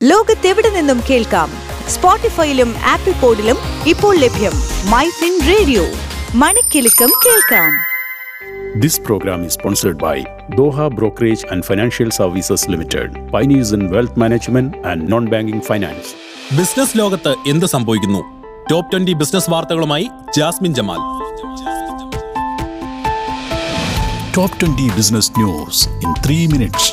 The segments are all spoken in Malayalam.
ലോകത്തെവിടെ നിന്നും കേൾക്കാം സ്പോട്ടിഫൈയിലും ആപ്പിൾ പോഡിലും ഇപ്പോൾ ലഭ്യം മൈ ഫിൻ റേഡിയോ മണിക്കെലക്കം കേൾക്കാം This program is sponsored by Doha Brokerage and Financial Services Limited, pioneers in wealth management and non-banking finance. Business ലോകത്ത് എന്ത് സംഭവിക്കുന്നു ടോപ്പ് ട്വന്റി ബിസിനസ് വാർത്തകളുമായി Jasmin Jamal Top 20 Business News in 3 minutes.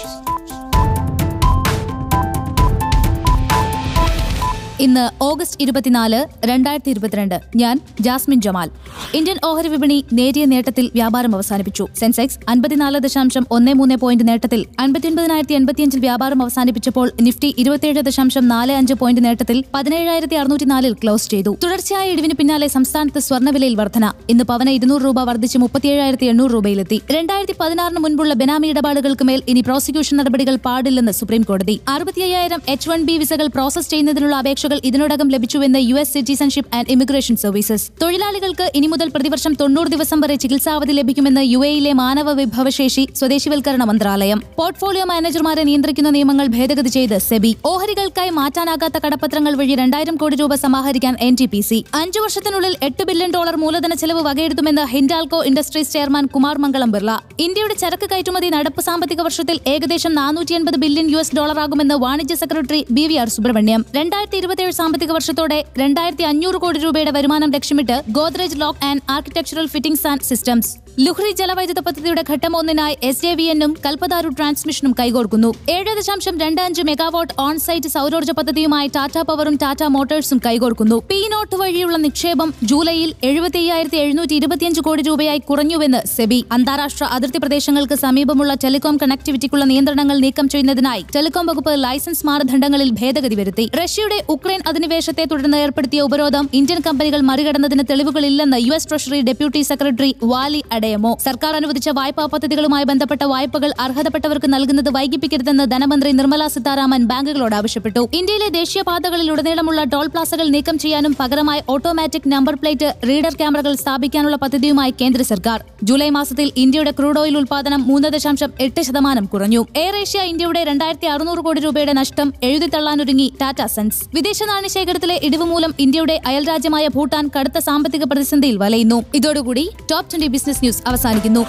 ഇന്ന് ഓഗസ്റ്റ് ഇരുപത്തിനാല് രണ്ടായിരത്തി ഇരുപത്തിരണ്ട് ഞാൻ ജാസ്മിൻ ജമാൽ. ഇന്ത്യൻ ഓഹരി വിപണി നേരിയ നേട്ടത്തിൽ വ്യാപാരം അവസാനിപ്പിച്ചു. സെൻസെക്സ് അൻപത്തിനാല് ദശാംശം ഒന്ന് മൂന്ന് പോയിന്റ് നേട്ടത്തിൽ അൻപത്തിയൊൻപതിനായിരത്തി എൺപത്തിയഞ്ചിൽ വ്യാപാരം അവസാനിപ്പിച്ചപ്പോൾ നിഫ്റ്റി ഇരുപത്തിയേഴ് ദശാംശം നാല് അഞ്ച് പോയിന്റ് നേട്ടത്തിൽ പതിനേഴായിരത്തി അറുന്നൂറ്റിനാലിൽ ക്ലോസ് ചെയ്തു. തുടർച്ചയായ ഇടിവിന് പിന്നാലെ സംസ്ഥാനത്ത് സ്വർണവിലയിൽ വർധന. ഇന്ന് പവന ഇരുന്നൂറ് രൂപ വർദ്ധിച്ച് മുപ്പത്തിയേഴായിരത്തി എണ്ണൂറ് രൂപയിലെത്തി. രണ്ടായിരത്തി പതിനാറിന് മുൻപുള്ള ബെനാമി ഇടപാടുകൾക്ക് മേൽ ഇനി പ്രോസിക്യൂഷൻ നടപടികൾ പാടില്ലെന്ന് സുപ്രീംകോടതി. അറുപത്തി അയ്യായിരം എച്ച് വൺ ബി വിസകൾ പ്രോസസ് ചെയ്യുന്നതിനുള്ള അപേക്ഷകൾ ഇതിനോടകം ലഭിച്ചുവെന്ന് U S citizenship and immigration services. തൊഴിലാളികൾക്ക് ഇനി മുതൽ പ്രതിവർഷം തൊണ്ണൂറ് ദിവസം വരെ ചികിത്സാവധി ലഭിക്കുമെന്ന് യു എയിലെ മാനവ വിഭവശേഷി സ്വദേശിവൽക്കരണ മന്ത്രാലയം. പോർട്ട്ഫോളിയോ മാനേജർമാരെ നിയന്ത്രിക്കുന്ന നിയമങ്ങൾ ഭേദഗതി ചെയ്ത് സെബി. ഓഹരികൾക്കായി മാറ്റാനാകാത്ത കടപ്പത്രങ്ങൾ വഴി രണ്ടായിരം കോടി രൂപ സമാഹരിക്കാൻ എൻ ടി പി സി. അഞ്ചു വർഷത്തിനുള്ളിൽ എട്ട് ബില്യൺ ഡോളർ മൂലധന ചെലവ് വകയെടുത്തുമെന്ന് ഹിൻഡാൽകോ ഇൻഡസ്ട്രീസ് ചെയർമാൻ കുമാർ മംഗളം ബിർള. ഇന്ത്യയുടെ ചരക്ക് കയറ്റുമതി നടപ്പ് സാമ്പത്തിക വർഷത്തിൽ ഏകദേശം നാനൂറ്റി എൺപത് ബില്യൺ യു എസ് ഡോളറാകുമെന്ന് വാണിജ്യ secretary B V R Subrahmanyam. രണ്ടായിരത്തി ഇരുപത്തിയേഴ് സാമ്പത്തിക വർഷത്തോടെ രണ്ടായിരത്തി അഞ്ഞൂറ് കോടി രൂപയുടെ വരുമാനം ലക്ഷ്യമിട്ട് Godrej lock and architectural fittings and systems. Luhri ജലവൈദ്യുത പദ്ധതിയുടെ ഘട്ടം ഒന്നിനായി എസ് ജെ വി എന്നും കൽപ്പതാരു ട്രാൻസ്മിഷനും കൈകോർക്കുന്നു. ഏഴ് ദശാംശം രണ്ട് അഞ്ച് മെഗാവാട്ട് ഓൺസൈറ്റ് സൗരോർജ പദ്ധതിയുമായി ടാറ്റ പവറും ടാറ്റ മോട്ടോഴ്സും കൈകോർക്കുന്നു. പി നോട്ട് വഴിയുള്ള നിക്ഷേപം ജൂലൈയിൽ എഴുപത്തി അയ്യായിരത്തി എഴുന്നൂറ്റി ഇരുപത്തിയഞ്ച് കോടി രൂപയായി കുറഞ്ഞുവെന്ന് സെബി. അന്താരാഷ്ട്ര അതിർത്തി പ്രദേശങ്ങൾക്ക് സമീപമുള്ള ടെലികോം കണക്ടിവിറ്റിക്കുള്ള നിയന്ത്രണങ്ങൾ നീക്കം ചെയ്യുന്നതിനായി ടെലികോം വകുപ്പ് ലൈസൻസ് മാനദണ്ഡങ്ങളിൽ ഭേദഗതി വരുത്തി. റഷ്യയുടെ ഉക്രൈൻ അധിനിവേശത്തെ തുടർന്ന് ഏർപ്പെടുത്തിയ ഉപരോധം ഇന്ത്യൻ കമ്പനികൾ മറികടന്നതിന് തെളിവുകളില്ലെന്ന് U S treasury deputy secretary Wally Adeyemo സർക്കാർ അനുവദിച്ച വായ്പാ പദ്ധതികളുമായി ബന്ധപ്പെട്ട വായ്പകൾ അർഹതപ്പെട്ടവർക്ക് നൽകുന്നത് വൈകിപ്പിക്കരുതെന്ന് ധനമന്ത്രി നിർമ്മല സീതാരാമൻ ബാങ്കുകളോട് ആവശ്യപ്പെട്ടു. ഇന്ത്യയിലെ ദേശീയപാതകളിലുടനീളമുള്ള ടോൾ പ്ലാസകൾ നീക്കം ചെയ്യാനും പകരമായി ഓട്ടോമാറ്റിക് നമ്പർ പ്ലേറ്റ് റീഡർ ക്യാമറകൾ സ്ഥാപിക്കാനുള്ള പദ്ധതിയുമായി കേന്ദ്ര സർക്കാർ. ജൂലൈ മാസത്തിൽ ഇന്ത്യയുടെ ക്രൂഡ് ഓയിൽ ഉൽപാദനം മൂന്ന് ദശാംശം എട്ട് ശതമാനം കുറഞ്ഞു. എയർ ഏഷ്യ ഇന്ത്യയുടെ രണ്ടായിരത്തി അറുന്നൂറ് കോടി രൂപയുടെ നഷ്ടം എഴുതിത്തള്ളാനൊരുങ്ങി ടാറ്റ സൺസ് വിദേശ നാണ്യശേഖരത്തിലെ ഇടിവ് മൂലം ഇന്ത്യയുടെ അയൽരാജ്യമായ ഭൂട്ടാൻ കടുത്ത സാമ്പത്തിക പ്രതിസന്ധിയിൽ വലയുന്നു. ഇതോടുകൂടി ടോപ്പ് ട്വന്റി ബിസിനസ് ന്യൂസ് അവസാനിക്കുന്നു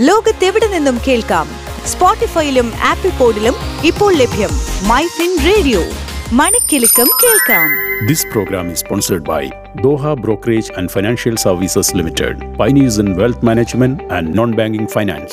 ലോകത്തെവിടെ നിന്നും കേൾക്കാം സ്പോട്ടിഫൈയിലും ആപ്പിൾ പോഡിലും ഇപ്പോൾ ലഭ്യം മൈ ഫിൻ റേഡിയോ മണിക്കെലക്കം കേൾക്കാം This program is sponsored by Doha Brokerage and Financial Services Limited, pioneers in wealth management and non-banking finance.